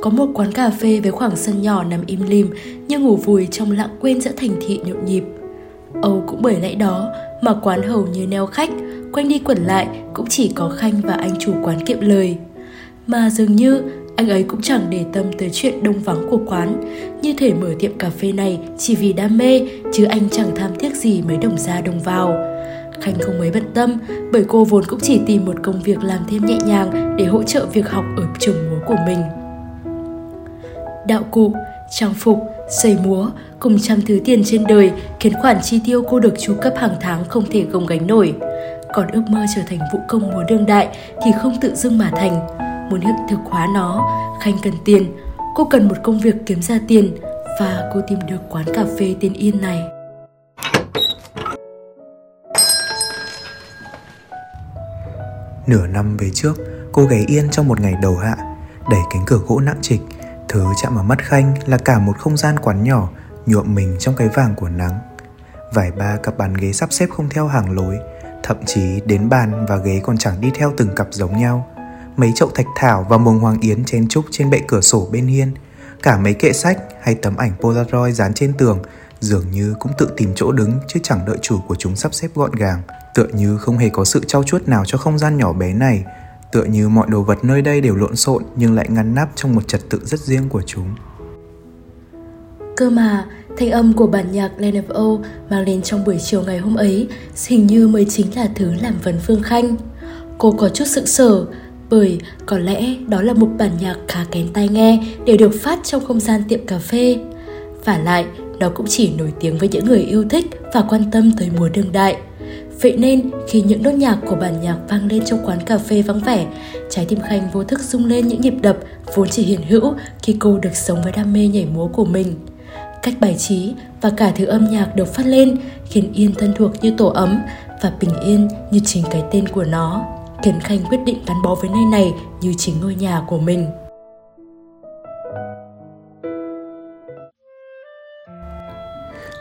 có một quán cà phê với khoảng sân nhỏ nằm im lìm như ngủ vùi trong lặng quên giữa thành thị nhộn nhịp. Âu cũng bởi lẽ đó mà quán hầu như neo khách, quanh đi quẩn lại cũng chỉ có Khanh và anh chủ quán kiệm lời. Mà dường như anh ấy cũng chẳng để tâm tới chuyện đông vắng của quán, như thể mở tiệm cà phê này chỉ vì đam mê, chứ anh chẳng tham tiếc gì mấy đồng ra đồng vào. Khanh không mấy bận tâm, bởi cô vốn cũng chỉ tìm một công việc làm thêm nhẹ nhàng để hỗ trợ việc học ở trường múa của mình. Đạo cụ, trang phục, giày múa cùng trăm thứ tiền trên đời khiến khoản chi tiêu cô được chu cấp hàng tháng không thể gồng gánh nổi. Còn ước mơ trở thành vũ công múa đương đại thì không tự dưng mà thành. Muốn hiện thực hóa nó, Khanh cần tiền. Cô cần một công việc kiếm ra tiền và cô tìm được quán cà phê tên Yên này. Nửa năm về trước, cô ghé Yên trong một ngày đầu hạ, đẩy cánh cửa gỗ nặng trịch, thứ chạm vào mắt Khanh là cả một không gian quán nhỏ nhuộm mình trong cái vàng của nắng. Vài ba cặp bàn ghế sắp xếp không theo hàng lối, thậm chí đến bàn và ghế còn chẳng đi theo từng cặp giống nhau. Mấy chậu thạch thảo và mồng hoàng yến chen trúc trên bệ cửa sổ bên hiên, cả mấy kệ sách hay tấm ảnh Polaroid dán trên tường dường như cũng tự tìm chỗ đứng chứ chẳng đợi chủ của chúng sắp xếp gọn gàng. Tựa như không hề có sự trau chuốt nào cho không gian nhỏ bé này, tựa như mọi đồ vật nơi đây đều lộn xộn nhưng lại ngăn nắp trong một trật tự rất riêng của chúng. Cơ mà, thanh âm của bản nhạc Land of O mang lên trong buổi chiều ngày hôm ấy hình như mới chính là thứ làm vấn Phương Khanh. Cô có chút sững sờ bởi có lẽ đó là một bản nhạc khá kén tai nghe để được phát trong không gian tiệm cà phê. Và lại, nó cũng chỉ nổi tiếng với những người yêu thích và quan tâm tới mùa đương đại. Vậy nên, khi những nốt nhạc của bản nhạc vang lên trong quán cà phê vắng vẻ, trái tim Khanh vô thức rung lên những nhịp đập vốn chỉ hiện hữu khi cô được sống với đam mê nhảy múa của mình cách bài trí và cả thứ âm nhạc được phát lên khiến Yên thân thuộc như tổ ấm và bình yên như chính cái tên của nó, khiến Khanh quyết định gắn bó với nơi này như chính ngôi nhà của mình.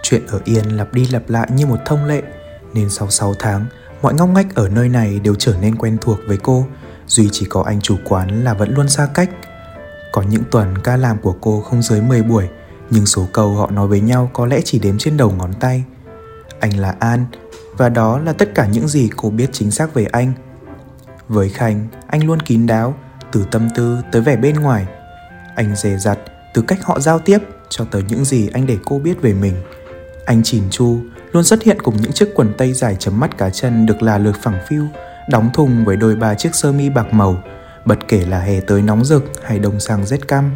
Chuyện ở Yên lặp đi lặp lại như một thông lệ, nên sau 6 tháng, mọi ngóc ngách ở nơi này đều trở nên quen thuộc với cô, duy chỉ có anh chủ quán là vẫn luôn xa cách. Có những tuần ca làm của cô không dưới 10 buổi, nhưng số câu họ nói với nhau có lẽ chỉ đếm trên đầu ngón tay. Anh là An, và đó là tất cả những gì cô biết chính xác về anh. Với Khanh, anh luôn kín đáo, từ tâm tư tới vẻ bên ngoài. Anh dè dặt từ cách họ giao tiếp cho tới những gì anh để cô biết về mình. Anh chỉn chu, luôn xuất hiện cùng những chiếc quần tây dài chấm mắt cá chân được là lượt phẳng phiu, đóng thùng với đôi ba chiếc sơ mi bạc màu, bất kể là hè tới nóng rực hay đông sang rét cam,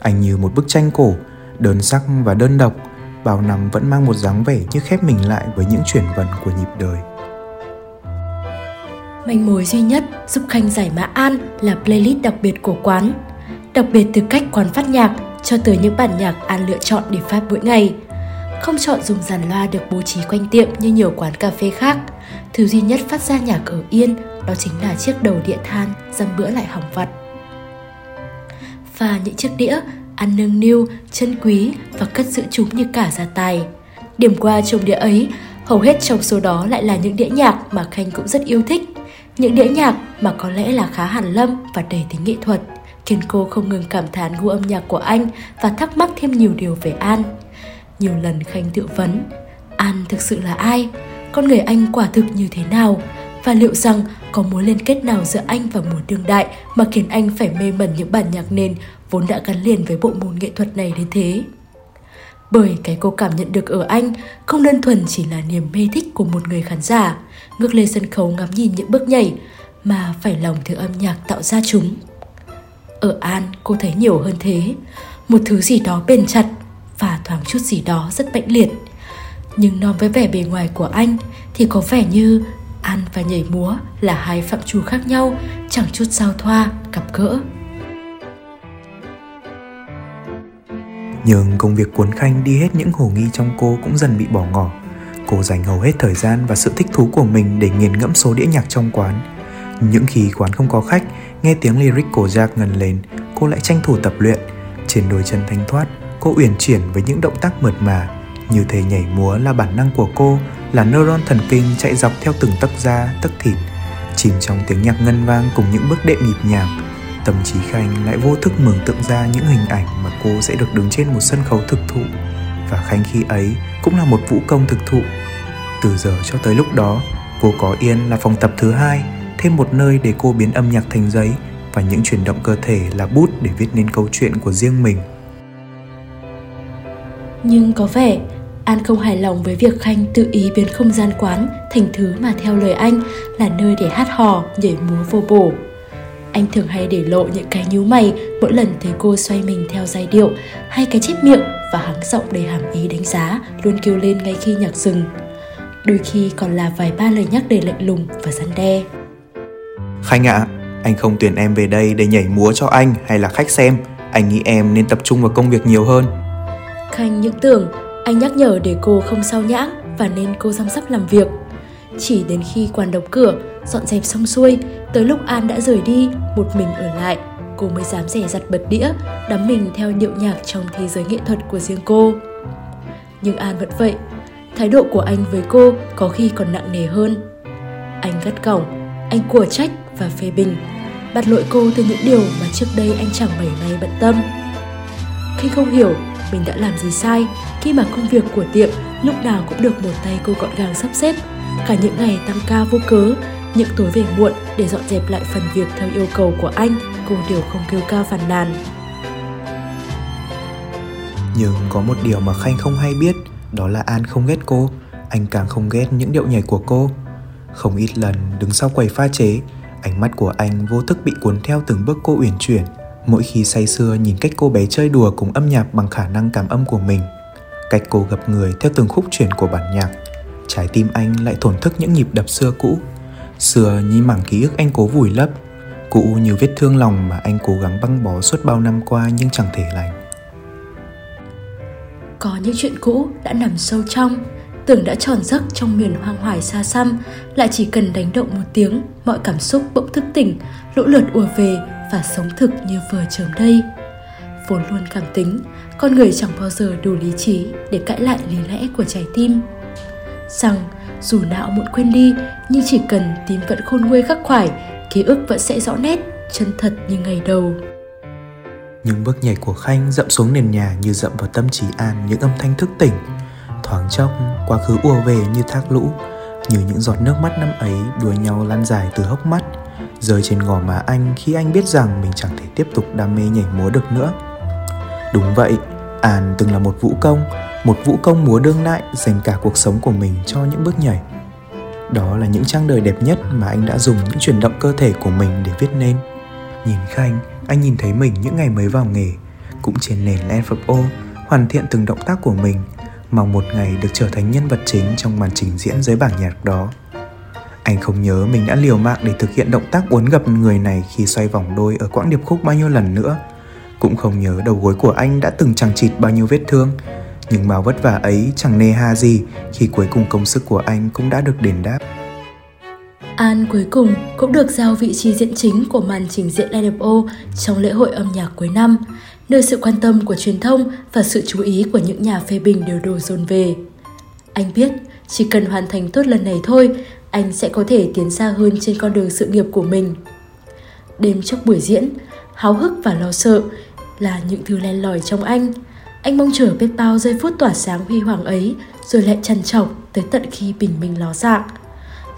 Anh như một bức tranh cổ, đơn sắc và đơn độc bao năm vẫn mang một dáng vẻ như khép mình lại với những chuyển vần của nhịp đời. Manh mối duy nhất giúp khanh giải mã an là playlist đặc biệt của quán. Đặc biệt từ cách quán phát nhạc cho tới những bản nhạc an lựa chọn để phát mỗi ngày không chọn dùng dàn loa được bố trí quanh tiệm như nhiều quán cà phê khác thứ duy nhất phát ra nhạc ở yên đó chính là chiếc đầu đĩa than dăm bữa lại hỏng vặt và những chiếc đĩa ăn nâng niu, chân quý và cất giữ chúng như cả gia tài. Điểm qua trong đĩa ấy, hầu hết trong số đó lại là những đĩa nhạc mà Khanh cũng rất yêu thích. Những đĩa nhạc mà có lẽ là khá hàn lâm và đầy tính nghệ thuật, khiến cô không ngừng cảm thán gu âm nhạc của anh và thắc mắc thêm nhiều điều về An. Nhiều lần Khanh tự vấn, An thực sự là ai? Con người anh quả thực như thế nào? Và liệu rằng có mối liên kết nào giữa anh và mùa đương đại mà khiến anh phải mê mẩn những bản nhạc nền vốn đã gắn liền với bộ môn nghệ thuật này đến thế. Bởi cái cô cảm nhận được ở anh không đơn thuần chỉ là niềm mê thích của một người khán giả, ngước lên sân khấu ngắm nhìn những bước nhảy, mà phải lòng thứ âm nhạc tạo ra chúng. Ở An, cô thấy nhiều hơn thế, một thứ gì đó bền chặt và thoáng chút gì đó rất mãnh liệt. Nhưng nói với vẻ bề ngoài của anh thì có vẻ như ăn và nhảy múa là hai phạm trù khác nhau, chẳng chút giao thoa, gặp gỡ. Nhưng công việc cuốn Khanh đi hết những hồ nghi trong cô cũng dần bị bỏ ngỏ. Cô dành hầu hết thời gian và sự thích thú của mình để nghiền ngẫm số đĩa nhạc trong quán. Những khi quán không có khách, nghe tiếng lyric của Jack ngân lên, cô lại tranh thủ tập luyện. Trên đôi chân thanh thoát, cô uyển chuyển với những động tác mượt mà. Như thể nhảy múa là bản năng của cô, là neuron thần kinh chạy dọc theo từng tấc da, tấc thịt. Chìm trong tiếng nhạc ngân vang cùng những bước đệm nhịp nhàng, tâm trí Khanh lại vô thức mường tượng ra những hình ảnh mà cô sẽ được đứng trên một sân khấu thực thụ và Khanh khi ấy cũng là một vũ công thực thụ. Từ giờ cho tới lúc đó, cô có yên là phòng tập thứ hai, thêm một nơi để cô biến âm nhạc thành giấy và những chuyển động cơ thể là bút để viết nên câu chuyện của riêng mình. Nhưng có vẻ An không hài lòng với việc Khanh tự ý biến không gian quán thành thứ mà theo lời anh là nơi để hát hò, nhảy múa vô bổ. Anh thường hay để lộ những cái nhíu mày mỗi lần thấy cô xoay mình theo giai điệu hay cái chép miệng và hắng giọng đầy hàm ý đánh giá luôn kêu lên ngay khi nhạc dừng. Đôi khi còn là vài ba lời nhắc đầy lạnh lùng và răn đe. Khanh ạ, à, anh không tuyển em về đây để nhảy múa cho anh hay là khách xem. Anh nghĩ em nên tập trung vào công việc nhiều hơn. Khanh những tưởng anh nhắc nhở để cô không sao nhãng và nên cô chăm sóc làm việc. Chỉ đến khi quan đóng cửa, dọn dẹp xong xuôi, tới lúc An đã rời đi, một mình ở lại, cô mới dám rẻ giặt bật đĩa, đắm mình theo điệu nhạc trong thế giới nghệ thuật của riêng cô. Nhưng An vẫn vậy, thái độ của anh với cô có khi còn nặng nề hơn. Anh gắt gỏng, anh của trách và phê bình, bắt lỗi cô từ những điều mà trước đây anh chẳng mảy may bận tâm. Khi không hiểu mình đã làm gì sai. Khi mà công việc của tiệm lúc nào cũng được một tay cô gọn gàng sắp xếp, cả những ngày tăng ca vô cớ, những tối về muộn để dọn dẹp lại phần việc theo yêu cầu của anh, cô đều không kêu ca phàn nàn. Nhưng có một điều mà khanh không hay biết, đó là an không ghét cô, anh càng không ghét những điệu nhảy của cô. Không ít lần đứng sau quầy pha chế, ánh mắt của anh vô thức bị cuốn theo từng bước cô uyển chuyển mỗi khi say sưa nhìn cách cô bé chơi đùa cùng âm nhạc bằng khả năng cảm âm của mình, cách cô gặp người theo từng khúc chuyển của bản nhạc, trái tim anh lại thổn thức những nhịp đập xưa cũ. Xưa như mảng ký ức anh cố vùi lấp, cũ như vết thương lòng mà anh cố gắng băng bó suốt bao năm qua nhưng chẳng thể lành. Có những chuyện cũ đã nằm sâu trong, tưởng đã tròn giấc trong miền hoang hoài xa xăm, lại chỉ cần đánh động một tiếng, mọi cảm xúc bỗng thức tỉnh, lũ lượt ùa về và sống thực như vừa chớm đây. Vốn luôn cảm tính, con người chẳng bao giờ đủ lý trí để cãi lại lý lẽ của trái tim. Rằng dù não muộn quên đi, nhưng chỉ cần tim vẫn khôn nguôi khắc khoải, ký ức vẫn sẽ rõ nét, chân thật như ngày đầu. Những bước nhảy của khanh dậm xuống nền nhà như dậm vào tâm trí an những âm thanh thức tỉnh. Thoáng chốc, quá khứ ùa về như thác lũ, như những giọt nước mắt năm ấy đua nhau lan dài từ hốc mắt rơi trên gò má anh khi anh biết rằng mình chẳng thể tiếp tục đam mê nhảy múa được nữa. Đúng vậy, an từng là một vũ công, một vũ công múa đương đại dành cả cuộc sống của mình cho những bước nhảy. Đó là những trang đời đẹp nhất mà anh đã dùng những chuyển động cơ thể của mình để viết nên. Nhìn khanh anh nhìn thấy mình những ngày mới vào nghề, cũng trên nền Land hoàn thiện từng động tác của mình, mong một ngày được trở thành nhân vật chính trong màn trình diễn dưới bảng nhạc đó anh không nhớ mình đã liều mạng để thực hiện động tác uốn gập người này khi xoay vòng đôi ở quãng điệp khúc bao nhiêu lần nữa. Cũng không nhớ đầu gối của anh đã từng chẳng chịt bao nhiêu vết thương. Nhưng mà vất vả ấy chẳng nề hà gì khi cuối cùng công sức của anh cũng đã được đền đáp. An cuối cùng cũng được giao vị trí diễn chính của màn trình diễn LFO trong lễ hội âm nhạc cuối năm, nơi sự quan tâm của truyền thông và sự chú ý của những nhà phê bình đều đổ dồn về. Anh biết chỉ cần hoàn thành tốt lần này thôi anh sẽ có thể tiến xa hơn trên con đường sự nghiệp của mình. Đêm trước buổi diễn, háo hức và lo sợ là những thứ len lỏi trong anh. Anh mong chờ biết bao giây phút tỏa sáng huy hoàng ấy rồi lại trằn trọc tới tận khi bình minh ló dạng.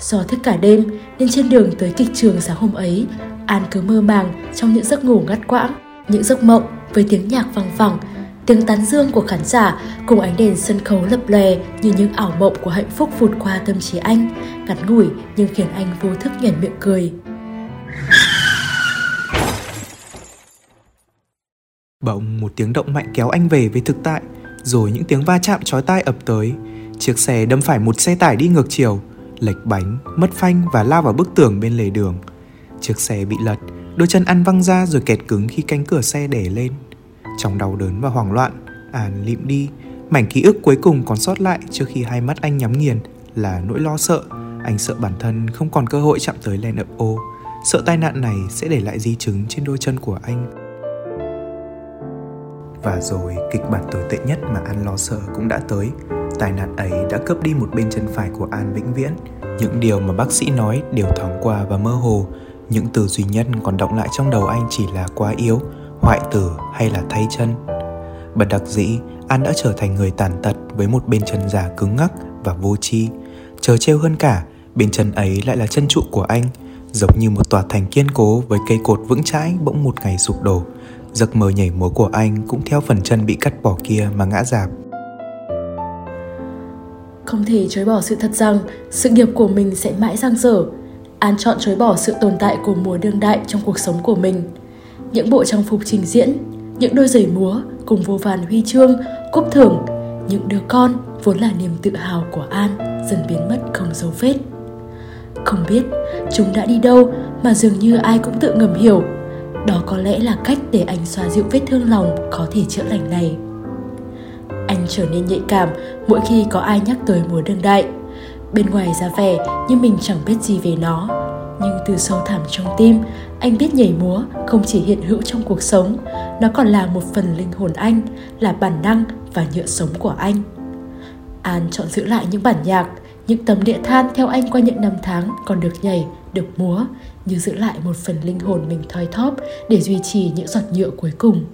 Do thức cả đêm nên trên đường tới kịch trường sáng hôm ấy, An cứ mơ màng trong những giấc ngủ ngắt quãng, những giấc mộng với tiếng nhạc vang vẳng Tiếng tán dương của khán giả cùng ánh đèn sân khấu lập lòe như những ảo mộng của hạnh phúc vụt qua tâm trí anh, ngắn ngủi nhưng khiến anh vô thức nhoẻn miệng cười. Bỗng một tiếng động mạnh kéo anh về với thực tại, rồi những tiếng va chạm chói tai ập tới. Chiếc xe đâm phải một xe tải đi ngược chiều, lệch bánh, mất phanh và lao vào bức tường bên lề đường. Chiếc xe bị lật, đôi chân ăn văng ra rồi kẹt cứng khi cánh cửa xe để lên. Trong đau đớn và hoảng loạn, An lịm đi, mảnh ký ức cuối cùng còn sót lại trước khi hai mắt anh nhắm nghiền là nỗi lo sợ. Anh sợ bản thân không còn cơ hội chạm tới len ập ô, sợ tai nạn này sẽ để lại di chứng trên đôi chân của anh. Và rồi kịch bản tồi tệ nhất mà An lo sợ cũng đã tới. Tai nạn ấy đã cướp đi một bên chân phải của An vĩnh viễn. Những điều mà bác sĩ nói đều thoáng qua và mơ hồ. Những từ duy nhất còn động lại trong đầu anh chỉ là quá yếu, hoại tử hay là thay chân. Bất đặc dĩ, An đã trở thành người tàn tật với một bên chân già cứng ngắc và vô tri. Chờ trêu hơn cả, bên chân ấy lại là chân trụ của anh, giống như một tòa thành kiên cố với cây cột vững chãi bỗng một ngày sụp đổ. Giấc mơ nhảy múa của anh cũng theo phần chân bị cắt bỏ kia mà ngã rạp. Không thể chối bỏ sự thật rằng sự nghiệp của mình sẽ mãi giang dở. An chọn chối bỏ sự tồn tại của mùa đương đại trong cuộc sống của mình. Những bộ trang phục trình diễn, những đôi giày múa cùng vô vàn huy chương, cúp thưởng, những đứa con vốn là niềm tự hào của An dần biến mất không dấu vết. Không biết chúng đã đi đâu mà dường như ai cũng tự ngầm hiểu. Đó có lẽ là cách để anh xoa dịu vết thương lòng có thể chữa lành này. Anh trở nên nhạy cảm mỗi khi có ai nhắc tới múa đương đại. Bên ngoài ra vẻ như mình chẳng biết gì về nó, nhưng từ sâu thẳm trong tim, anh biết nhảy múa không chỉ hiện hữu trong cuộc sống, nó còn là một phần linh hồn anh, là bản năng và nhựa sống của anh. An chọn giữ lại những bản nhạc, những tấm địa than theo anh qua những năm tháng còn được nhảy, được múa, như giữ lại một phần linh hồn mình thoi thóp để duy trì những giọt nhựa cuối cùng.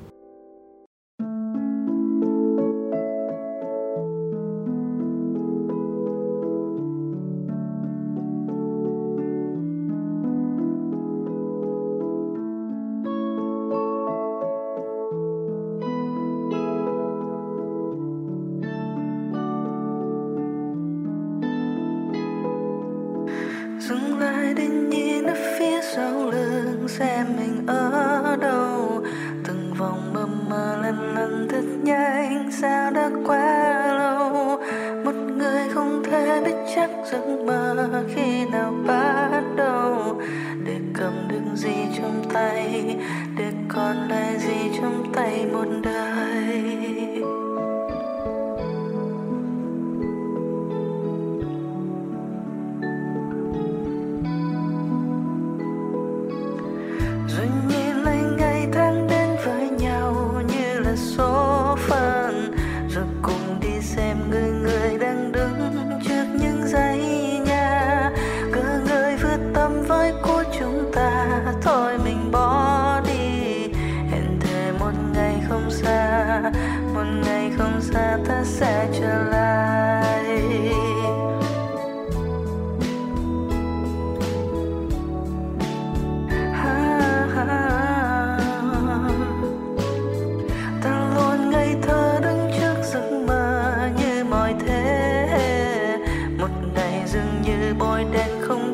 Như bôi đen không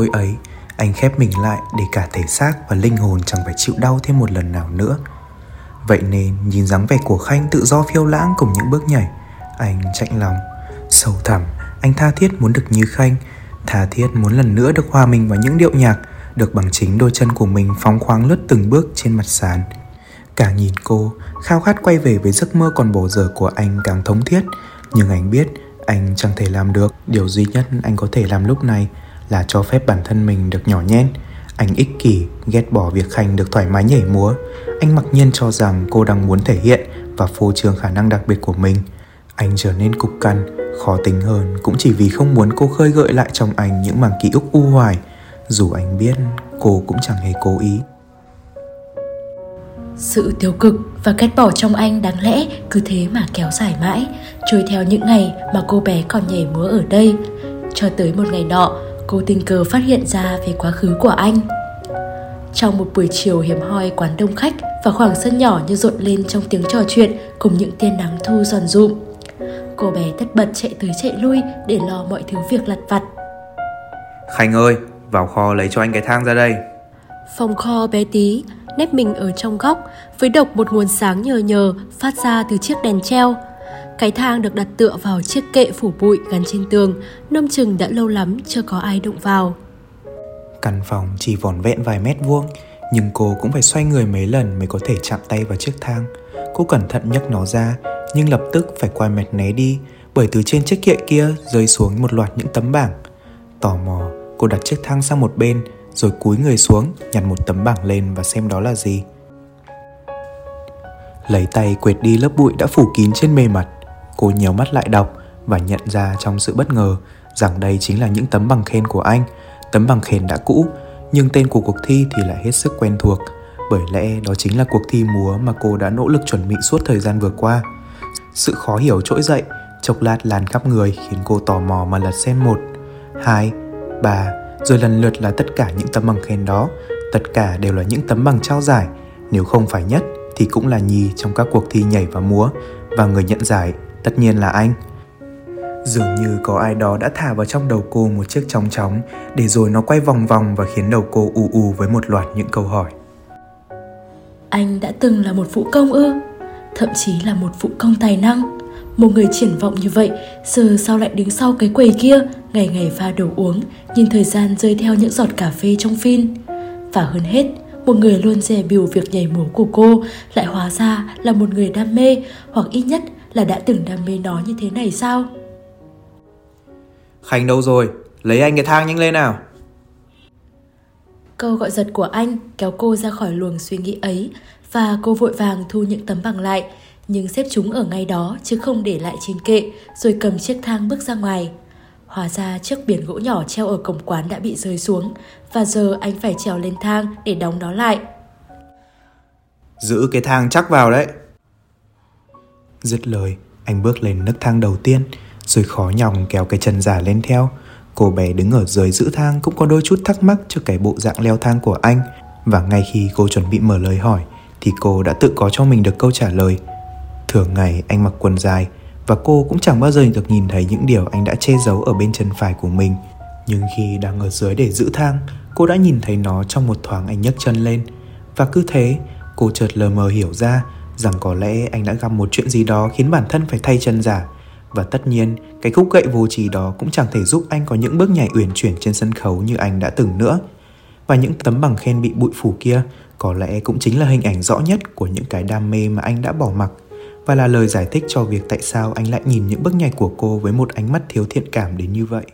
tối ấy, anh khép mình lại để cả thể xác và linh hồn chẳng phải chịu đau thêm một lần nào nữa. Vậy nên nhìn dáng vẻ của Khanh tự do phiêu lãng cùng những bước nhảy, anh chạnh lòng. Sâu thẳm, anh tha thiết muốn được như Khanh, tha thiết muốn lần nữa được hòa mình vào những điệu nhạc, được bằng chính đôi chân của mình phóng khoáng lướt từng bước trên mặt sàn. Càng nhìn cô, khao khát quay về với giấc mơ còn bổ dở của anh càng thống thiết, nhưng anh biết anh chẳng thể làm được. Điều duy nhất anh có thể làm lúc này là cho phép bản thân mình được nhỏ nhen. Anh ích kỷ, ghét bỏ việc Khanh được thoải mái nhảy múa. Anh mặc nhiên cho rằng cô đang muốn thể hiện và phô trương khả năng đặc biệt của mình. Anh trở nên cục cằn, khó tính hơn cũng chỉ vì không muốn cô khơi gợi lại trong anh những mảng ký ức u hoài, dù anh biết cô cũng chẳng hề cố ý. Sự tiêu cực và ghét bỏ trong anh đáng lẽ cứ thế mà kéo dài mãi, trôi theo những ngày mà cô bé còn nhảy múa ở đây. Cho tới một ngày nọ, cô tình cờ phát hiện ra về quá khứ của anh. Trong một buổi chiều hiếm hoi quán đông khách và khoảng sân nhỏ như rộn lên trong tiếng trò chuyện cùng những tia nắng thu giòn rụm. Cô bé tất bật chạy tới chạy lui để lo mọi thứ việc lặt vặt. Khanh ơi, vào kho lấy cho anh cái thang ra đây. Phòng kho bé tí, nếp mình ở trong góc với độc một nguồn sáng nhờ nhờ phát ra từ chiếc đèn treo. Cái thang được đặt tựa vào chiếc kệ phủ bụi gắn trên tường, nông chừng đã lâu lắm chưa có ai động vào. Căn phòng chỉ vỏn vẹn vài mét vuông, nhưng cô cũng phải xoay người mấy lần mới có thể chạm tay vào chiếc thang. Cô cẩn thận nhấc nó ra, nhưng lập tức phải quay mệt né đi, bởi từ trên chiếc kệ kia rơi xuống một loạt những tấm bảng. Tò mò, cô đặt chiếc thang sang một bên, rồi cúi người xuống, nhặt một tấm bảng lên và xem đó là gì. Lấy tay quệt đi lớp bụi đã phủ kín trên bề mặt, cô nhiều mắt lại đọc và nhận ra trong sự bất ngờ rằng đây chính là những tấm bằng khen của anh. Tấm bằng khen đã cũ, nhưng tên của cuộc thi thì lại hết sức quen thuộc, bởi lẽ đó chính là cuộc thi múa mà cô đã nỗ lực chuẩn bị suốt thời gian vừa qua. Sự khó hiểu trỗi dậy, chốc lát lan khắp người khiến cô tò mò mà lật xem một, hai, ba, rồi lần lượt là tất cả những tấm bằng khen đó. Tất cả đều là những tấm bằng trao giải, nếu không phải nhất thì cũng là nhì trong các cuộc thi nhảy và múa, và người nhận giải tất nhiên là anh. Dường như có ai đó đã thả vào trong đầu cô một chiếc chóng chóng để rồi nó quay vòng vòng và khiến đầu cô ù ù với một loạt những câu hỏi. Anh đã từng là một phụ công ư? Thậm chí là một phụ công tài năng. Một người triển vọng như vậy, giờ sao lại đứng sau cái quầy kia, ngày ngày pha đồ uống, nhìn thời gian rơi theo những giọt cà phê trong phin. Và hơn hết, một người luôn dè bìu việc nhảy múa của cô lại hóa ra là một người đam mê hoặc ít nhất là đã từng đam mê nó như thế này sao? Khánh đâu rồi? Lấy anh cái thang nhanh lên nào. Câu gọi giật của anh kéo cô ra khỏi luồng suy nghĩ ấy và cô vội vàng thu những tấm bằng lại nhưng xếp chúng ở ngay đó chứ không để lại trên kệ rồi cầm chiếc thang bước ra ngoài. Hóa ra chiếc biển gỗ nhỏ treo ở cổng quán đã bị rơi xuống và giờ anh phải trèo lên thang để đóng nó lại. Giữ cái thang chắc vào đấy. Dứt lời, anh bước lên nấc thang đầu tiên, rồi khó nhọc kéo cái chân giả lên theo. Cô bé đứng ở dưới giữ thang cũng có đôi chút thắc mắc cho cái bộ dạng leo thang của anh. Và ngay khi cô chuẩn bị mở lời hỏi, thì cô đã tự có cho mình được câu trả lời. Thường ngày anh mặc quần dài, và cô cũng chẳng bao giờ được nhìn thấy những điều anh đã che giấu ở bên chân phải của mình. Nhưng khi đang ở dưới để giữ thang, cô đã nhìn thấy nó trong một thoáng anh nhấc chân lên. Và cứ thế, cô chợt lờ mờ hiểu ra rằng có lẽ anh đã gặp một chuyện gì đó khiến bản thân phải thay chân giả. Và tất nhiên, cái khúc gậy vô trì đó cũng chẳng thể giúp anh có những bước nhảy uyển chuyển trên sân khấu như anh đã từng nữa. Và những tấm bằng khen bị bụi phủ kia có lẽ cũng chính là hình ảnh rõ nhất của những cái đam mê mà anh đã bỏ mặc và là lời giải thích cho việc tại sao anh lại nhìn những bước nhảy của cô với một ánh mắt thiếu thiện cảm đến như vậy.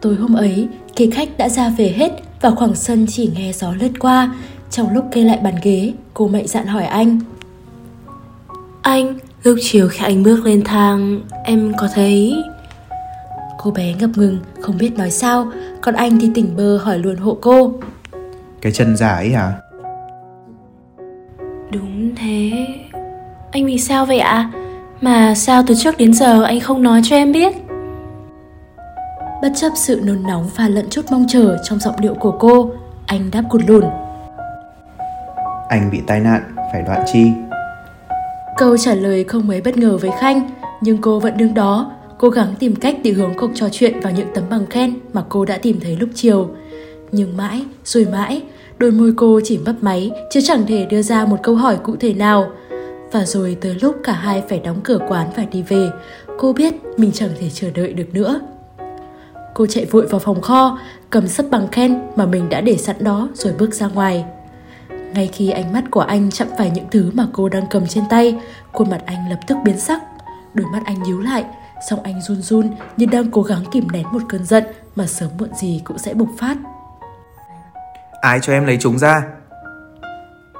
Tối hôm ấy, khi khách đã ra về hết và khoảng sân chỉ nghe gió lướt qua. Trong lúc kê lại bàn ghế, cô mạnh dạn hỏi anh. Anh, lúc chiều khi anh bước lên thang, em có thấy... Cô bé ngập ngừng, không biết nói sao, còn anh thì tỉnh bơ hỏi luôn hộ cô. Cái chân giả ấy hả? Đúng thế Anh vì sao vậy ạ? Mà sao từ trước đến giờ anh không nói cho em biết? Bất chấp sự nôn nóng và lẫn chút mong chờ trong giọng điệu của cô, anh đáp cụt lùn. Anh bị tai nạn, phải đoạn chi. Câu trả lời không mấy bất ngờ với Khanh, nhưng cô vẫn đứng đó, cố gắng tìm cách để hướng cuộc trò chuyện vào những tấm bằng khen mà cô đã tìm thấy lúc chiều. Nhưng mãi, rồi mãi, đôi môi cô chỉ mấp máy chứ chẳng thể đưa ra một câu hỏi cụ thể nào. Và rồi tới lúc cả hai phải đóng cửa quán và đi về, cô biết mình chẳng thể chờ đợi được nữa. Cô chạy vội vào phòng kho, cầm sấp bằng khen mà mình đã để sẵn đó rồi bước ra ngoài. Ngay khi ánh mắt của anh chạm phải những thứ mà cô đang cầm trên tay, khuôn mặt anh lập tức biến sắc. Đôi mắt anh nhíu lại, xong anh run run như đang cố gắng kìm nén một cơn giận mà sớm muộn gì cũng sẽ bộc phát. Ai cho em lấy chúng ra?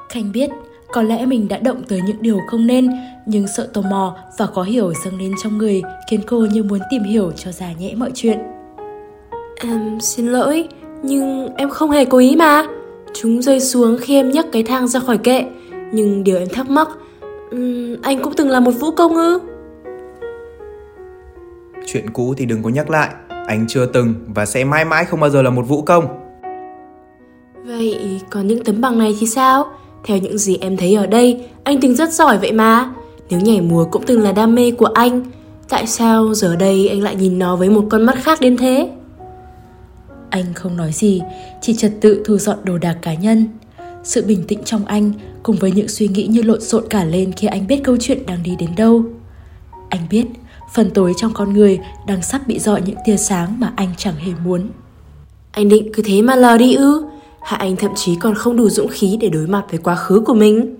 Khanh biết có lẽ mình đã động tới những điều không nên nhưng sợ tò mò và khó hiểu dâng lên trong người khiến cô như muốn tìm hiểu cho già nhẽ mọi chuyện. Em xin lỗi, nhưng em không hề cố ý mà. Chúng rơi xuống khi em nhấc cái thang ra khỏi kệ. Nhưng điều em thắc mắc, um, anh cũng từng là một vũ công ư? Chuyện cũ thì đừng có nhắc lại. Anh chưa từng và sẽ mãi mãi không bao giờ là một vũ công. Vậy còn những tấm bằng này thì sao? Theo những gì em thấy ở đây, anh từng rất giỏi vậy mà. Nếu nhảy múa cũng từng là đam mê của anh, tại sao giờ đây anh lại nhìn nó với một con mắt khác đến thế? Anh không nói gì, chỉ trật tự thu dọn đồ đạc cá nhân. Sự bình tĩnh trong anh cùng với những suy nghĩ như lộn xộn cả lên khi anh biết câu chuyện đang đi đến đâu. Anh biết phần tối trong con người đang sắp bị dọi những tia sáng mà anh chẳng hề muốn. Anh định cứ thế mà lờ đi ư? Hay anh thậm chí còn không đủ dũng khí để đối mặt với quá khứ của mình?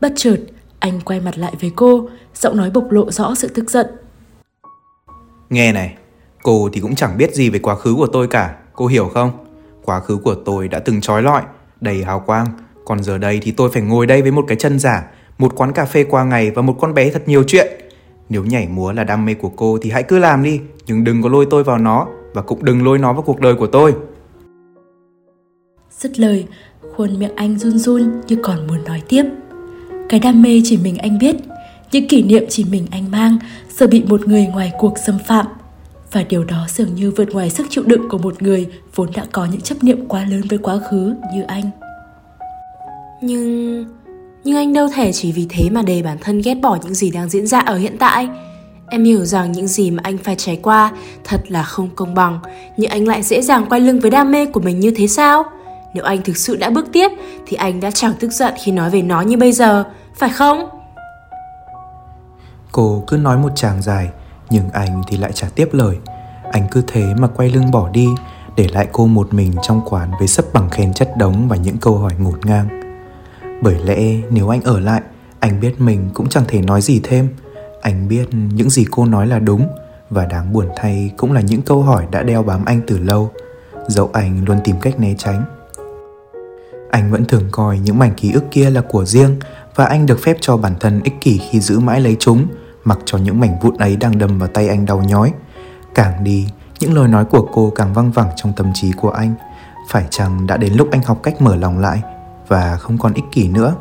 Bất chợt, anh quay mặt lại với cô, giọng nói bộc lộ rõ sự tức giận. Nghe này, cô thì cũng chẳng biết gì về quá khứ của tôi cả, cô hiểu không? Quá khứ của tôi đã từng trói lọi, đầy hào quang, còn giờ đây thì tôi phải ngồi đây với một cái chân giả, một quán cà phê qua ngày và một con bé thật nhiều chuyện. Nếu nhảy múa là đam mê của cô thì hãy cứ làm đi, nhưng đừng có lôi tôi vào nó và cũng đừng lôi nó vào cuộc đời của tôi. Dứt lời, khuôn miệng anh run run như còn muốn nói tiếp. Cái đam mê chỉ mình anh biết, những kỷ niệm chỉ mình anh mang giờ bị một người ngoài cuộc xâm phạm. Và điều đó dường như vượt ngoài sức chịu đựng của một người vốn đã có những chấp niệm quá lớn với quá khứ như anh. Nhưng... Nhưng anh đâu thể chỉ vì thế mà để bản thân ghét bỏ những gì đang diễn ra ở hiện tại. Em hiểu rằng những gì mà anh phải trải qua thật là không công bằng, nhưng anh lại dễ dàng quay lưng với đam mê của mình như thế sao? Nếu anh thực sự đã bước tiếp thì anh đã chẳng tức giận khi nói về nó như bây giờ, phải không? Cô cứ nói một tràng dài, nhưng anh thì lại trả tiếp lời. Anh cứ thế mà quay lưng bỏ đi, để lại cô một mình trong quán với sấp bằng khen chất đống và những câu hỏi ngột ngang. Bởi lẽ nếu anh ở lại, anh biết mình cũng chẳng thể nói gì thêm. Anh biết những gì cô nói là đúng và đáng buồn thay cũng là những câu hỏi đã đeo bám anh từ lâu. Dẫu anh luôn tìm cách né tránh. Anh vẫn thường coi những mảnh ký ức kia là của riêng và anh được phép cho bản thân ích kỷ khi giữ mãi lấy chúng, mặc cho những mảnh vụn ấy đang đâm vào tay anh đau nhói. Càng đi, những lời nói của cô càng văng vẳng trong tâm trí của anh. Phải chăng đã đến lúc anh học cách mở lòng lại và không còn ích kỷ nữa?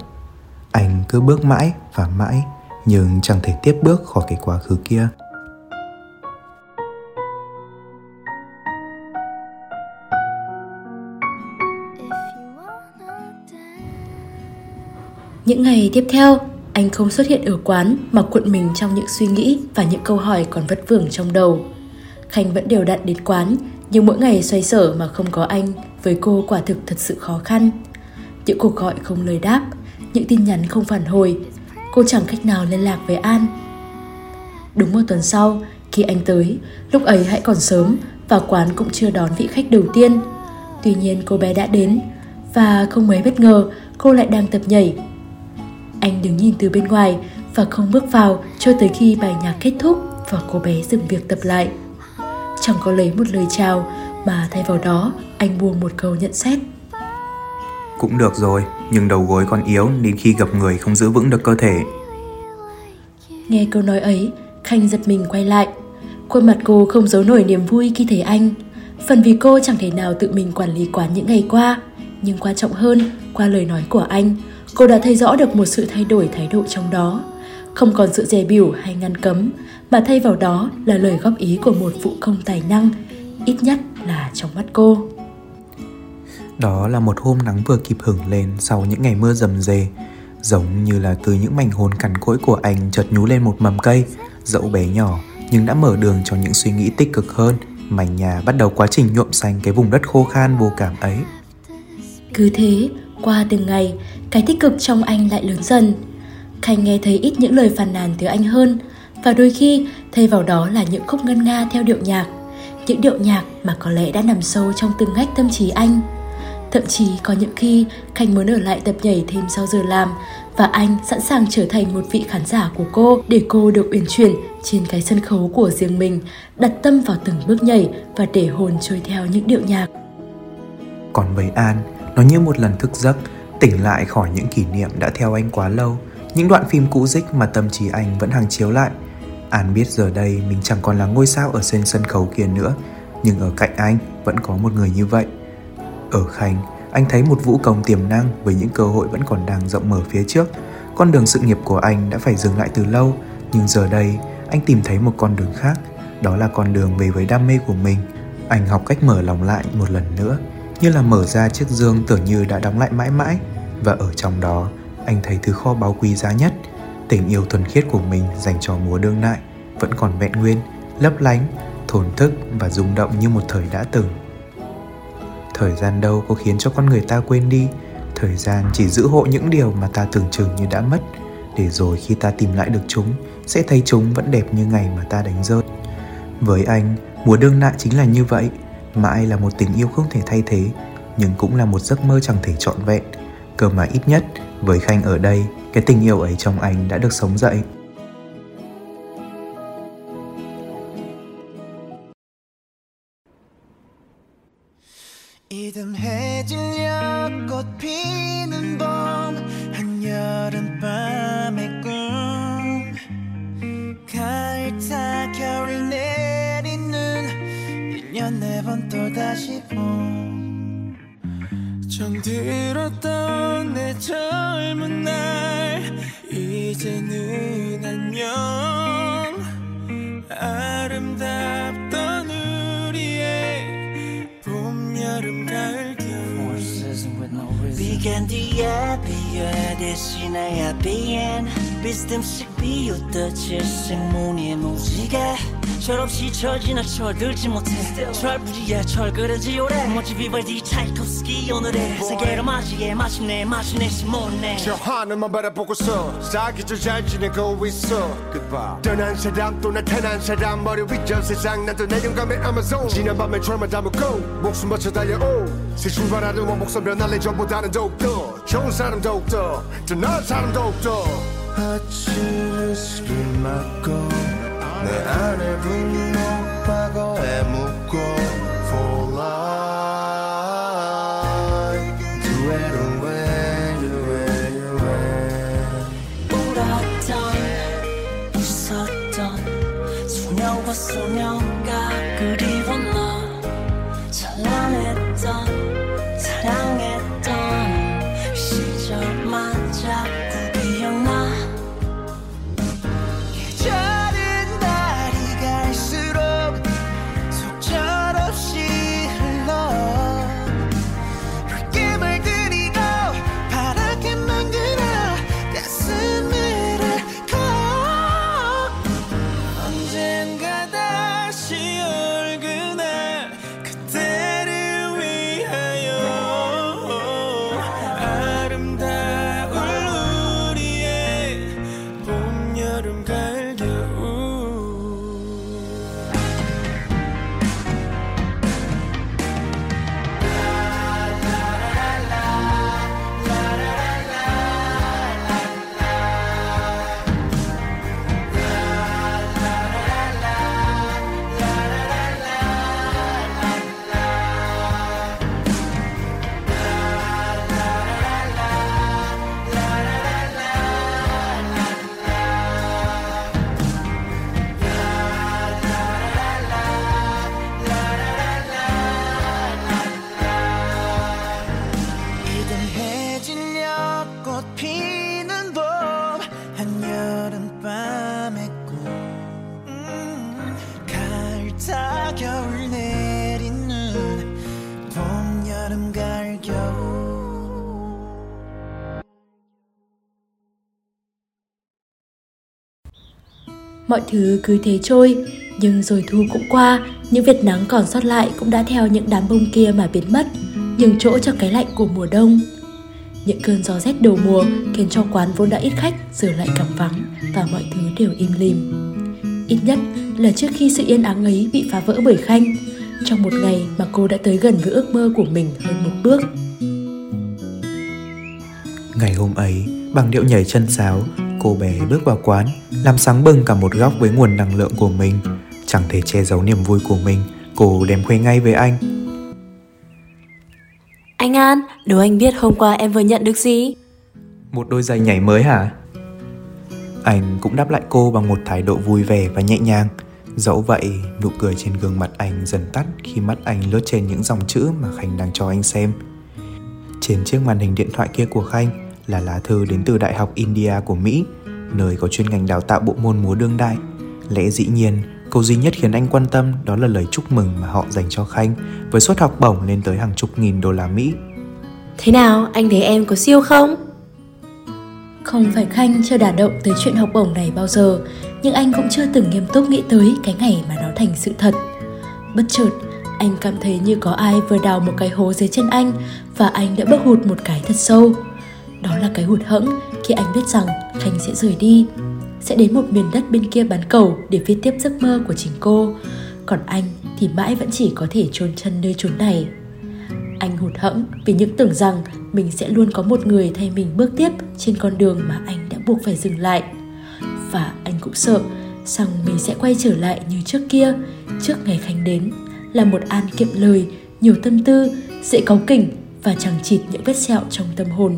Anh cứ bước mãi và mãi nhưng chẳng thể tiếp bước khỏi cái quá khứ kia. Những ngày tiếp theo, anh không xuất hiện ở quán mà cuộn mình trong những suy nghĩ và những câu hỏi còn vất vưởng trong đầu. Khanh vẫn đều đặn đến quán, nhưng mỗi ngày xoay sở mà không có anh, với cô quả thực thật sự khó khăn. Những cuộc gọi không lời đáp, những tin nhắn không phản hồi, cô chẳng cách nào liên lạc với An. Đúng một tuần sau, khi anh tới, lúc ấy hãy còn sớm và quán cũng chưa đón vị khách đầu tiên. Tuy nhiên cô bé đã đến và không mấy bất ngờ cô lại đang tập nhảy anh đứng nhìn từ bên ngoài và không bước vào cho tới khi bài nhạc kết thúc và cô bé dừng việc tập lại. Chẳng có lấy một lời chào mà thay vào đó anh buông một câu nhận xét. Cũng được rồi, nhưng đầu gối còn yếu đến khi gặp người không giữ vững được cơ thể. Nghe câu nói ấy, Khanh giật mình quay lại. Khuôn mặt cô không giấu nổi niềm vui khi thấy anh. Phần vì cô chẳng thể nào tự mình quản lý quán những ngày qua, nhưng quan trọng hơn, qua lời nói của anh, cô đã thấy rõ được một sự thay đổi thái độ trong đó. Không còn sự dè biểu hay ngăn cấm, mà thay vào đó là lời góp ý của một phụ công tài năng, ít nhất là trong mắt cô. Đó là một hôm nắng vừa kịp hửng lên sau những ngày mưa rầm rề, giống như là từ những mảnh hồn cằn cỗi của anh chợt nhú lên một mầm cây, dẫu bé nhỏ, nhưng đã mở đường cho những suy nghĩ tích cực hơn. Mảnh nhà bắt đầu quá trình nhuộm xanh cái vùng đất khô khan vô cảm ấy. Cứ thế, qua từng ngày, cái tích cực trong anh lại lớn dần. Khanh nghe thấy ít những lời phàn nàn từ anh hơn, và đôi khi thay vào đó là những khúc ngân nga theo điệu nhạc. Những điệu nhạc mà có lẽ đã nằm sâu trong từng ngách tâm trí anh. Thậm chí có những khi Khanh muốn ở lại tập nhảy thêm sau giờ làm và anh sẵn sàng trở thành một vị khán giả của cô để cô được uyển chuyển trên cái sân khấu của riêng mình, đặt tâm vào từng bước nhảy và để hồn trôi theo những điệu nhạc. Còn với An, nó như một lần thức giấc, tỉnh lại khỏi những kỷ niệm đã theo anh quá lâu, những đoạn phim cũ dích mà tâm trí anh vẫn hàng chiếu lại. An biết giờ đây mình chẳng còn là ngôi sao ở trên sân khấu kia nữa, nhưng ở cạnh anh vẫn có một người như vậy. Ở Khánh, anh thấy một vũ công tiềm năng với những cơ hội vẫn còn đang rộng mở phía trước. Con đường sự nghiệp của anh đã phải dừng lại từ lâu, nhưng giờ đây anh tìm thấy một con đường khác, đó là con đường về với đam mê của mình. Anh học cách mở lòng lại một lần nữa, như là mở ra chiếc dương tưởng như đã đóng lại mãi mãi. Và ở trong đó, anh thấy thứ kho báu quý giá nhất. Tình yêu thuần khiết của mình dành cho múa đương đại vẫn còn vẹn nguyên, lấp lánh, thổn thức và rung động như một thời đã từng. Thời gian đâu có khiến cho con người ta quên đi. Thời gian chỉ giữ hộ những điều mà ta tưởng chừng như đã mất. Để rồi khi ta tìm lại được chúng, sẽ thấy chúng vẫn đẹp như ngày mà ta đánh rơi. Với anh, mùa đương đại chính là như vậy mãi là một tình yêu không thể thay thế, nhưng cũng là một giấc mơ chẳng thể trọn vẹn. Cơ mà ít nhất, với khanh ở đây, cái tình yêu ấy trong anh đã được sống dậy. 번 또 다시 봄. 정 들었던 내 젊은 날 이제는 안녕. 아름답던 우리의 봄, 여름, 가을, 겨울. 비간 뒤에 비에 대신하여 비엔 비스듬씩 비웃던 질색 무늬의 무지개 철없이 철 지나 철들지 못해. 철부지에 철그런지 오래. 멋지 비발디 차이콥스키 오늘의 세계로 맞이해 마침내 마침내 못내 저 하늘만 바라보고서 사기절 잘 지내고 있어. Goodbye. 떠난 사람 또 나타난 사람 머리 위저 세상 난또 내용감의 아마존 지난 밤에 철만 담고 목숨 바쳐 달려오. 새 출발하는 원목선 변할래 전보다는 더욱더 좋은 사람 더욱더 더 나은 사람 더욱더. 아침을 맞고 내 안에 분노 과거에 묻고 For life Mọi thứ cứ thế trôi, nhưng rồi thu cũng qua, những vệt nắng còn sót lại cũng đã theo những đám bông kia mà biến mất, nhường chỗ cho cái lạnh của mùa đông. Những cơn gió rét đầu mùa khiến cho quán vốn đã ít khách giờ lại cảm vắng và mọi thứ đều im lìm. Ít nhất là trước khi sự yên ắng ấy bị phá vỡ bởi Khanh, trong một ngày mà cô đã tới gần với ước mơ của mình hơn một bước. Ngày hôm ấy, bằng điệu nhảy chân sáo, cô bé bước vào quán, làm sáng bừng cả một góc với nguồn năng lượng của mình. Chẳng thể che giấu niềm vui của mình, cô đem khoe ngay với anh. Anh An, đố anh biết hôm qua em vừa nhận được gì? Một đôi giày nhảy mới hả? Anh cũng đáp lại cô bằng một thái độ vui vẻ và nhẹ nhàng. Dẫu vậy, nụ cười trên gương mặt anh dần tắt khi mắt anh lướt trên những dòng chữ mà Khanh đang cho anh xem. Trên chiếc màn hình điện thoại kia của Khanh là lá thư đến từ Đại học India của Mỹ, nơi có chuyên ngành đào tạo bộ môn múa đương đại. Lẽ dĩ nhiên, câu duy nhất khiến anh quan tâm đó là lời chúc mừng mà họ dành cho Khanh với suất học bổng lên tới hàng chục nghìn đô la Mỹ. Thế nào, anh thấy em có siêu không? Không phải Khanh chưa đả động tới chuyện học bổng này bao giờ, nhưng anh cũng chưa từng nghiêm túc nghĩ tới cái ngày mà nó thành sự thật. Bất chợt, anh cảm thấy như có ai vừa đào một cái hố dưới chân anh và anh đã bước hụt một cái thật sâu. Đó là cái hụt hẫng khi anh biết rằng thành sẽ rời đi, sẽ đến một miền đất bên kia bán cầu để viết tiếp giấc mơ của chính cô. Còn anh thì mãi vẫn chỉ có thể chôn chân nơi chốn này. Anh hụt hẫng vì những tưởng rằng mình sẽ luôn có một người thay mình bước tiếp trên con đường mà anh đã buộc phải dừng lại. Và anh cũng sợ rằng mình sẽ quay trở lại như trước kia, trước ngày Khánh đến, là một An kiệm lời, nhiều tâm tư, dễ cáu kỉnh và chẳng chịt những vết sẹo trong tâm hồn.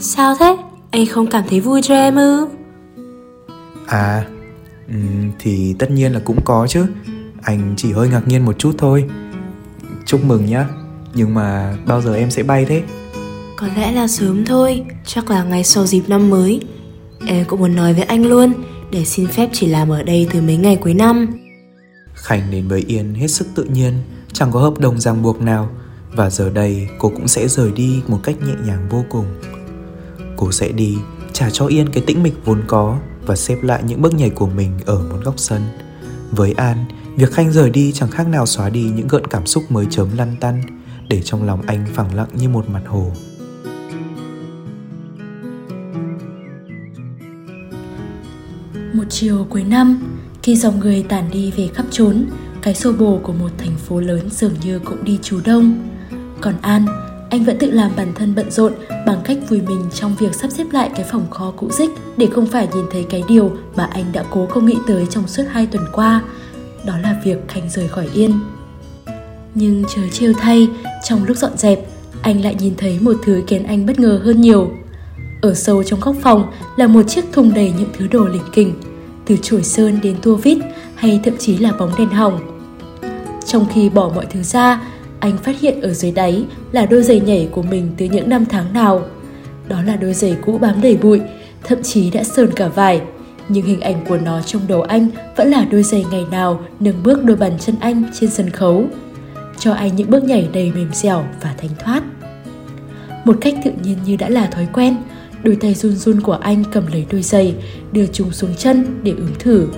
Sao thế? Anh không cảm thấy vui cho em ư? À, ừm, thì tất nhiên là cũng có chứ. Anh chỉ hơi ngạc nhiên một chút thôi. Chúc mừng nhá. Nhưng mà bao giờ em sẽ bay thế? Có lẽ là sớm thôi, chắc là ngày sau dịp năm mới. Em cũng muốn nói với anh luôn, để xin phép chỉ làm ở đây từ mấy ngày cuối năm. Khánh đến với Yên hết sức tự nhiên, chẳng có hợp đồng ràng buộc nào và giờ đây cô cũng sẽ rời đi một cách nhẹ nhàng vô cùng. Cô sẽ đi trả cho Yên cái tĩnh mịch vốn có và xếp lại những bước nhảy của mình ở một góc sân. Với An, việc Khanh rời đi chẳng khác nào xóa đi những gợn cảm xúc mới chớm lăn tăn để trong lòng anh phẳng lặng như một mặt hồ. Một chiều cuối năm, khi dòng người tản đi về khắp trốn, cái xô bồ của một thành phố lớn dường như cũng đi trú đông. Còn An, anh vẫn tự làm bản thân bận rộn bằng cách vùi mình trong việc sắp xếp lại cái phòng kho cũ rích để không phải nhìn thấy cái điều mà anh đã cố không nghĩ tới trong suốt hai tuần qua. Đó là việc Khanh rời khỏi Yên. Nhưng trời trêu thay, trong lúc dọn dẹp, anh lại nhìn thấy một thứ khiến anh bất ngờ hơn nhiều. Ở sâu trong góc phòng là một chiếc thùng đầy những thứ đồ linh kỉnh, từ chổi sơn đến tua vít hay thậm chí là bóng đèn hỏng. Trong khi bỏ mọi thứ ra, anh phát hiện ở dưới đáy là đôi giày nhảy của mình từ những năm tháng nào. Đó là đôi giày cũ bám đầy bụi, thậm chí đã sờn cả vải. Nhưng hình ảnh của nó trong đầu anh vẫn là đôi giày ngày nào nâng bước đôi bàn chân anh trên sân khấu. Cho anh những bước nhảy đầy mềm dẻo và thanh thoát. Một cách tự nhiên như đã là thói quen, đôi tay run run của anh cầm lấy đôi giày, đưa chúng xuống chân để ướm thử.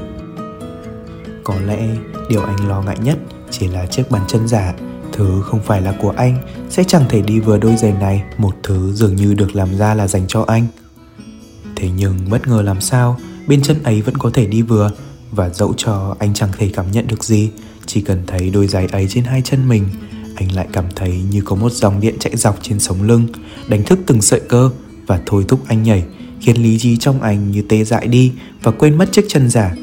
Có lẽ điều anh lo ngại nhất chỉ là chiếc bàn chân giả Thứ không phải là của anh, sẽ chẳng thể đi vừa đôi giày này, Một thứ dường như được làm ra là dành cho anh. Thế nhưng bất ngờ làm sao, Bên chân ấy vẫn có thể đi vừa, Và dẫu cho anh chẳng thể cảm nhận được gì, Chỉ cần thấy đôi giày ấy trên hai chân mình, Anh lại cảm thấy như có một dòng điện chạy dọc trên sống lưng, Đánh thức từng sợi cơ, Và thôi thúc anh nhảy, Khiến lý trí trong anh như tê dại đi Và quên mất chiếc chân giả.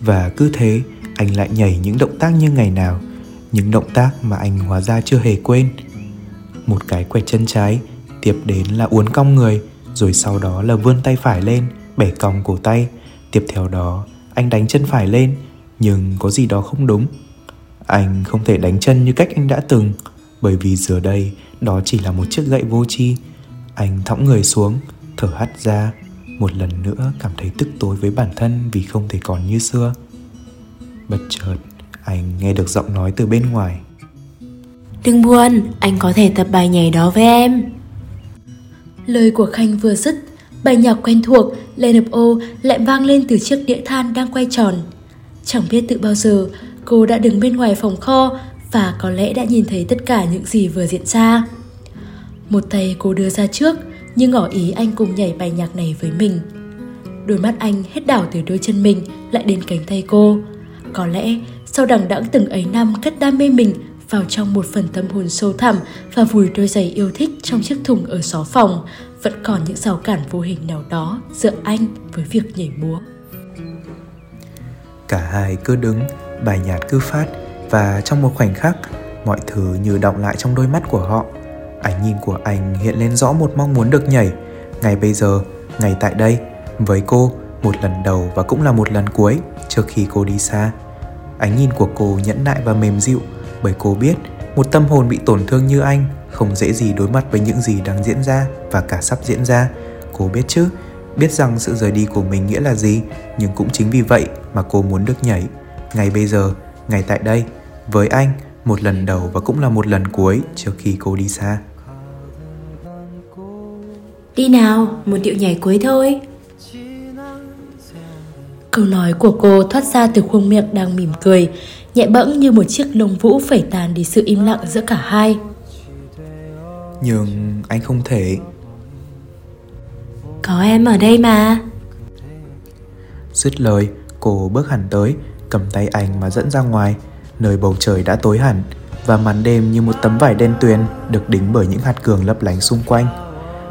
Và cứ thế, anh lại nhảy những động tác như ngày nào những động tác mà anh hóa ra chưa hề quên. Một cái quẹt chân trái tiếp đến là uốn cong người, rồi sau đó là vươn tay phải lên, bẻ cong cổ tay. Tiếp theo đó, anh đánh chân phải lên, nhưng có gì đó không đúng. Anh không thể đánh chân như cách anh đã từng, bởi vì giờ đây đó chỉ là một chiếc gậy vô tri. Anh thõng người xuống, thở hắt ra, một lần nữa cảm thấy tức tối với bản thân vì không thể còn như xưa. Bất chợt anh nghe được giọng nói từ bên ngoài Đừng buồn, anh có thể tập bài nhảy đó với em. Lời của Khanh vừa dứt, Bài nhạc quen thuộc, Land of O lại vang lên từ chiếc đĩa than đang quay tròn. Chẳng biết từ bao giờ, cô đã đứng bên ngoài phòng kho và có lẽ đã nhìn thấy tất cả những gì vừa diễn ra. Một tay cô đưa ra trước, nhưng ngỏ ý anh cùng nhảy bài nhạc này với mình. Đôi mắt anh hết đảo từ đôi chân mình lại đến cánh tay cô. Có lẽ sau đằng đẵng từng ấy năm cất đam mê mình vào trong một phần tâm hồn sâu thẳm và vùi đôi giày yêu thích trong chiếc thùng ở xó phòng, vẫn còn những rào cản vô hình nào đó giữa anh với việc nhảy múa. Cả hai cứ đứng, bài nhạc cứ phát và trong một khoảnh khắc, mọi thứ như động lại trong đôi mắt của họ. Ánh nhìn của anh hiện lên rõ một mong muốn được nhảy. Ngay bây giờ, ngay tại đây, với cô, một lần đầu và cũng là một lần cuối trước khi cô đi xa. Ánh nhìn của cô nhẫn nại và mềm dịu bởi cô biết một tâm hồn bị tổn thương như anh không dễ gì đối mặt với những gì đang diễn ra và cả sắp diễn ra. Cô biết chứ, biết rằng sự rời đi của mình nghĩa là gì, nhưng cũng chính vì vậy mà cô muốn được nhảy. Ngay bây giờ, ngay tại đây, với anh, một lần đầu và cũng là một lần cuối trước khi cô đi xa. Đi nào, một điệu nhảy cuối thôi. Câu nói của cô thoát ra từ khuôn miệng đang mỉm cười, nhẹ bẫng như một chiếc lông vũ phẩy tàn đi sự im lặng giữa cả hai. Nhưng anh không thể. Có em ở đây mà. Dứt lời, cô bước hẳn tới, cầm tay anh mà dẫn ra ngoài, nơi bầu trời đã tối hẳn và màn đêm như một tấm vải đen tuyền được đính bởi những hạt cường lấp lánh xung quanh.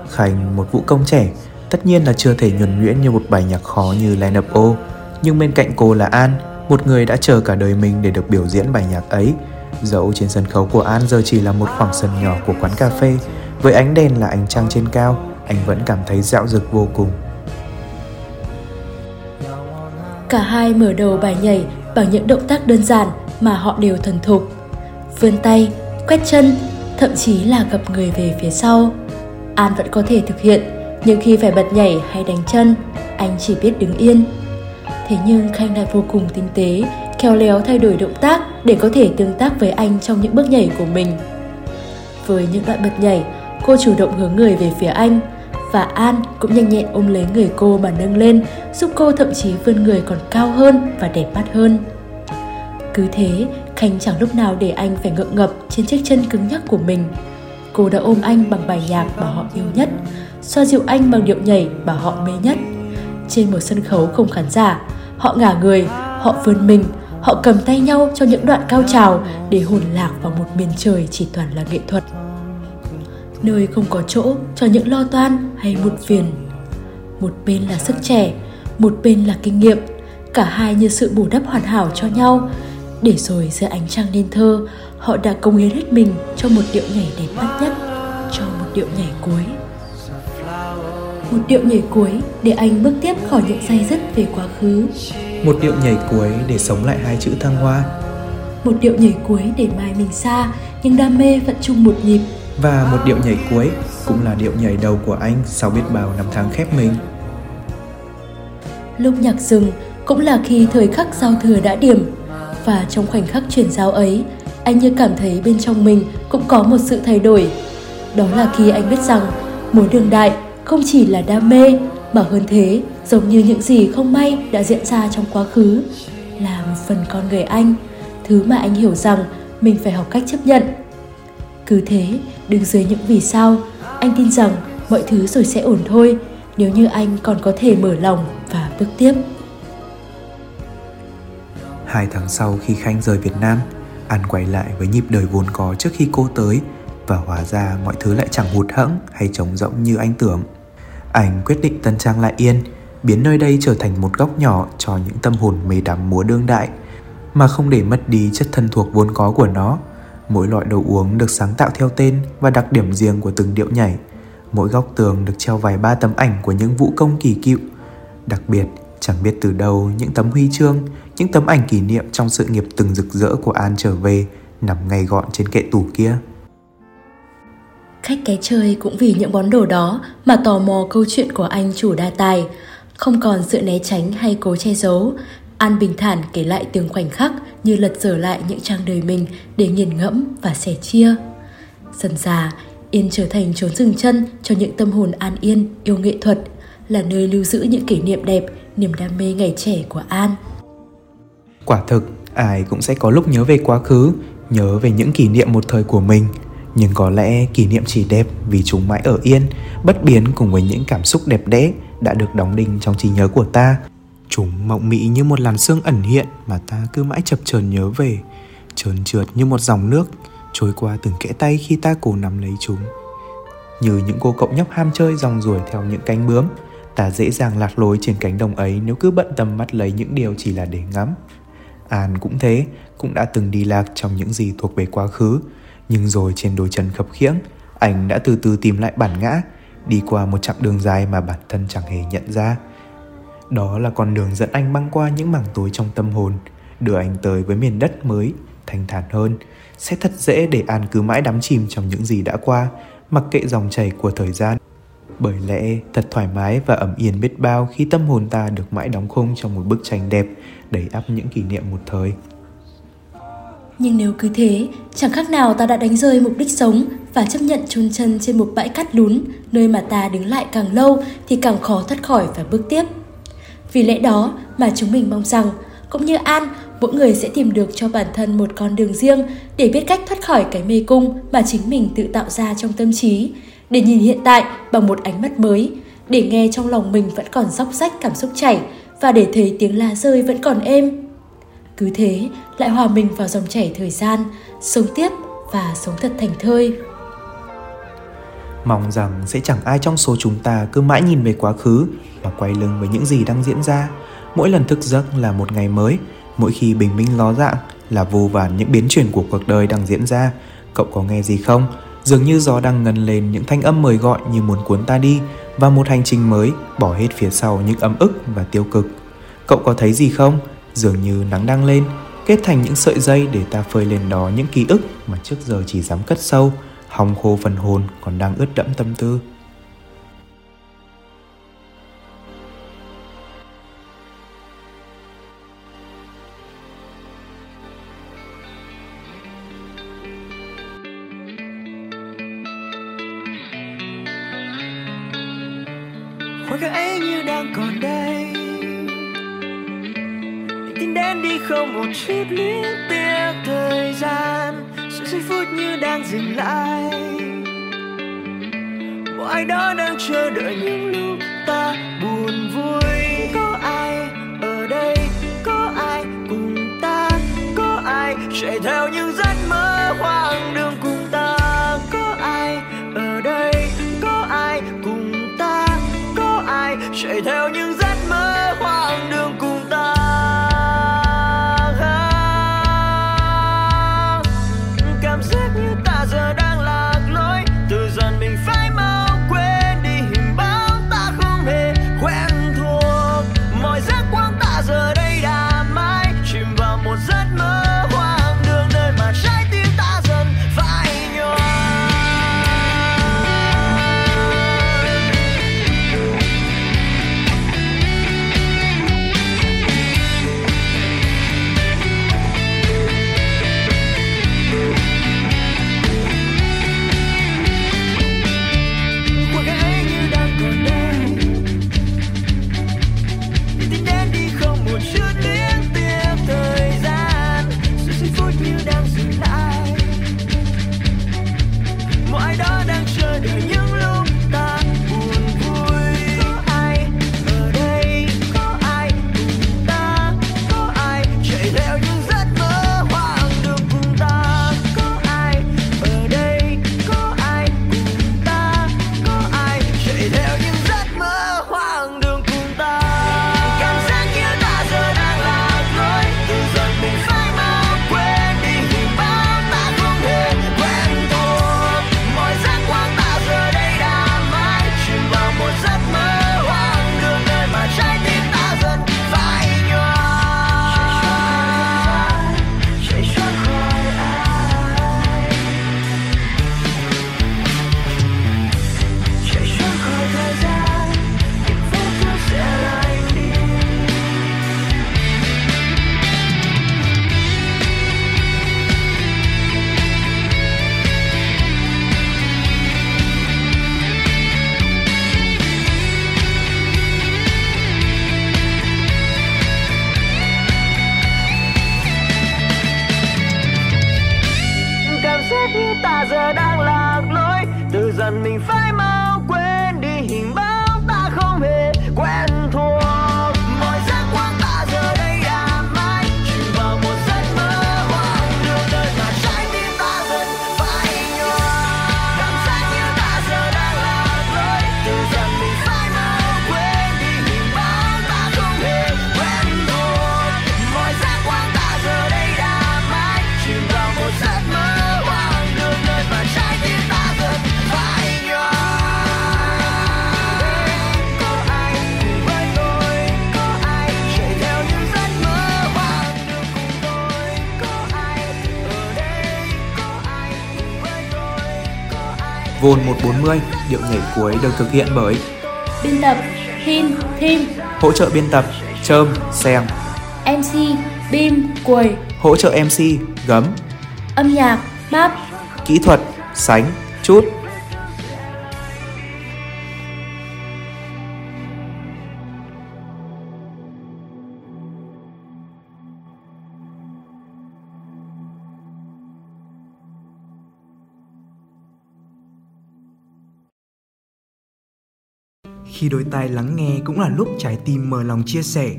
Khánh, một vũ công trẻ, tất nhiên là chưa thể nhuần nhuyễn như một bài nhạc khó như Line Up O, nhưng bên cạnh cô là An, một người đã chờ cả đời mình để được biểu diễn bài nhạc ấy. Dẫu trên sân khấu của An giờ chỉ là một khoảng sân nhỏ của quán cà phê, với ánh đèn là ánh trăng trên cao, anh vẫn cảm thấy dạo dực vô cùng. Cả hai mở đầu bài nhảy bằng những động tác đơn giản mà họ đều thuần thục. Vươn tay, quét chân, thậm chí là gập người về phía sau. An vẫn có thể thực hiện, nhưng khi phải bật nhảy hay đánh chân, anh chỉ biết đứng yên. Thế nhưng Khanh lại vô cùng tinh tế, khéo léo thay đổi động tác để có thể tương tác với anh trong những bước nhảy của mình. Với những đoạn bật nhảy, cô chủ động hướng người về phía anh, và An cũng nhanh nhẹn ôm lấy người cô mà nâng lên, giúp cô thậm chí vươn người còn cao hơn và đẹp mắt hơn. Cứ thế, Khanh chẳng lúc nào để anh phải ngượng ngập trên chiếc chân cứng nhắc của mình. Cô đã ôm anh bằng bài nhạc mà họ yêu nhất, xoa dịu anh bằng điệu nhảy mà họ mê nhất. Trên một sân khấu không khán giả, họ ngả người, họ vươn mình, họ cầm tay nhau cho những đoạn cao trào để hồn lạc vào một miền trời chỉ toàn là nghệ thuật nơi không có chỗ cho những lo toan hay một phiền. Một bên là sức trẻ, một bên là kinh nghiệm, cả hai như sự bù đắp hoàn hảo cho nhau. Để rồi giữa ánh trăng nên thơ, họ đã công hiến hết mình cho một điệu nhảy đẹp mắt nhất, cho một điệu nhảy cuối. Một điệu nhảy cuối để anh bước tiếp khỏi những say dứt về quá khứ. Một điệu nhảy cuối để sống lại hai chữ thăng hoa. Một điệu nhảy cuối để mai mình xa, nhưng đam mê vẫn chung một nhịp và một điệu nhảy cuối cũng là điệu nhảy đầu của anh sau biết bao năm tháng khép mình. Lúc nhạc dừng cũng là khi thời khắc giao thừa đã điểm và trong khoảnh khắc chuyển giao ấy, anh như cảm thấy bên trong mình cũng có một sự thay đổi. Đó là khi anh biết rằng mối đường đại không chỉ là đam mê mà hơn thế giống như những gì không may đã diễn ra trong quá khứ là một phần con người anh thứ mà anh hiểu rằng mình phải học cách chấp nhận cứ thế, đứng dưới những vì sao, anh tin rằng mọi thứ rồi sẽ ổn thôi nếu như anh còn có thể mở lòng và bước tiếp. Hai tháng sau khi Khanh rời Việt Nam, An quay lại với nhịp đời vốn có trước khi cô tới và hóa ra mọi thứ lại chẳng hụt hẫng hay trống rỗng như anh tưởng. Anh quyết định tân trang lại Yên, biến nơi đây trở thành một góc nhỏ cho những tâm hồn mê đắm múa đương đại, mà không để mất đi chất thân thuộc vốn có của nó – Mỗi loại đồ uống được sáng tạo theo tên và đặc điểm riêng của từng điệu nhảy. Mỗi góc tường được treo vài ba tấm ảnh của những vũ công kỳ cựu. Đặc biệt, chẳng biết từ đâu những tấm huy chương, những tấm ảnh kỷ niệm trong sự nghiệp từng rực rỡ của An trở về nằm ngay gọn trên kệ tủ kia. Khách cái chơi cũng vì những món đồ đó mà tò mò câu chuyện của anh chủ đa tài, không còn sự né tránh hay cố che giấu, An bình thản kể lại từng khoảnh khắc như lật dở lại những trang đời mình để nghiền ngẫm và sẻ chia. Dần già, Yên trở thành chốn dừng chân cho những tâm hồn an yên, yêu nghệ thuật, là nơi lưu giữ những kỷ niệm đẹp, niềm đam mê ngày trẻ của An. Quả thực, ai cũng sẽ có lúc nhớ về quá khứ, nhớ về những kỷ niệm một thời của mình. Nhưng có lẽ kỷ niệm chỉ đẹp vì chúng mãi ở yên, bất biến cùng với những cảm xúc đẹp đẽ đã được đóng đinh trong trí nhớ của ta. Chúng mộng mị như một làn sương ẩn hiện mà ta cứ mãi chập chờn nhớ về, trơn trượt như một dòng nước trôi qua từng kẽ tay khi ta cố nắm lấy chúng. Như những cô cậu nhóc ham chơi rong ruổi theo những cánh bướm, ta dễ dàng lạc lối trên cánh đồng ấy nếu cứ bận tâm mắt lấy những điều chỉ là để ngắm. An cũng thế, cũng đã từng đi lạc trong những gì thuộc về quá khứ, nhưng rồi trên đôi chân khập khiễng, anh đã từ từ tìm lại bản ngã, đi qua một chặng đường dài mà bản thân chẳng hề nhận ra. Đó là con đường dẫn anh băng qua những mảng tối trong tâm hồn, đưa anh tới với miền đất mới, thanh thản hơn. Sẽ thật dễ để An cứ mãi đắm chìm trong những gì đã qua, mặc kệ dòng chảy của thời gian. Bởi lẽ thật thoải mái và ẩm yên biết bao khi tâm hồn ta được mãi đóng khung trong một bức tranh đẹp, đầy ắp những kỷ niệm một thời. Nhưng nếu cứ thế, chẳng khác nào ta đã đánh rơi mục đích sống và chấp nhận chôn chân trên một bãi cát lún, nơi mà ta đứng lại càng lâu thì càng khó thoát khỏi và bước tiếp. Vì lẽ đó mà chúng mình mong rằng, cũng như An, mỗi người sẽ tìm được cho bản thân một con đường riêng để biết cách thoát khỏi cái mê cung mà chính mình tự tạo ra trong tâm trí, để nhìn hiện tại bằng một ánh mắt mới, để nghe trong lòng mình vẫn còn róc rách cảm xúc chảy và để thấy tiếng lá rơi vẫn còn êm. Cứ thế, lại hòa mình vào dòng chảy thời gian, sống tiếp và sống thật thành thơi. Mong rằng sẽ chẳng ai trong số chúng ta cứ mãi nhìn về quá khứ và quay lưng với những gì đang diễn ra. Mỗi lần thức giấc là một ngày mới, mỗi khi bình minh ló dạng là vô vàn những biến chuyển của cuộc đời đang diễn ra. Cậu có nghe gì không? Dường như gió đang ngân lên những thanh âm mời gọi như muốn cuốn ta đi và một hành trình mới bỏ hết phía sau những ấm ức và tiêu cực. Cậu có thấy gì không? Dường như nắng đang lên, kết thành những sợi dây để ta phơi lên đó những ký ức mà trước giờ chỉ dám cất sâu, hòng khô phần hồn còn đang ướt đẫm tâm tư. Tin đến đi không một chút luyến tiếc. Thời gian Sự giây phút như đang dừng lại. Một ai đó đang chờ đợi những lúc ta buồn vui. Có ai ở đây, có ai cùng ta? Có ai chạy theo những giấc Vôn 140, điệu nhảy cuối được thực hiện bởi Biên tập Hin, Thim. Hỗ trợ biên tập Trơm, Seng, MC Bim, Quầy. Hỗ trợ MC Gấm, Âm nhạc Bắp kỹ thuật Sánh, Chút. Khi đôi tai lắng nghe cũng là lúc trái tim mở lòng chia sẻ.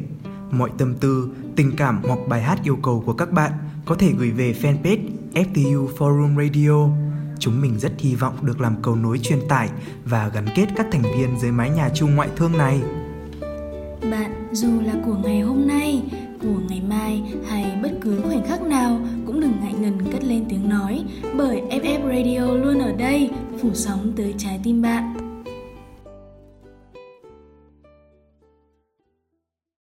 Mọi tâm tư, tình cảm hoặc bài hát yêu cầu của các bạn có thể gửi về fanpage FTU Forum Radio. Chúng mình rất hy vọng được làm cầu nối truyền tải và gắn kết các thành viên dưới mái nhà chung ngoại thương này. Bạn dù là của ngày hôm nay, của ngày mai hay bất cứ khoảnh khắc nào cũng đừng ngại ngần cất lên tiếng nói bởi FF Radio luôn ở đây phủ sóng tới trái tim bạn.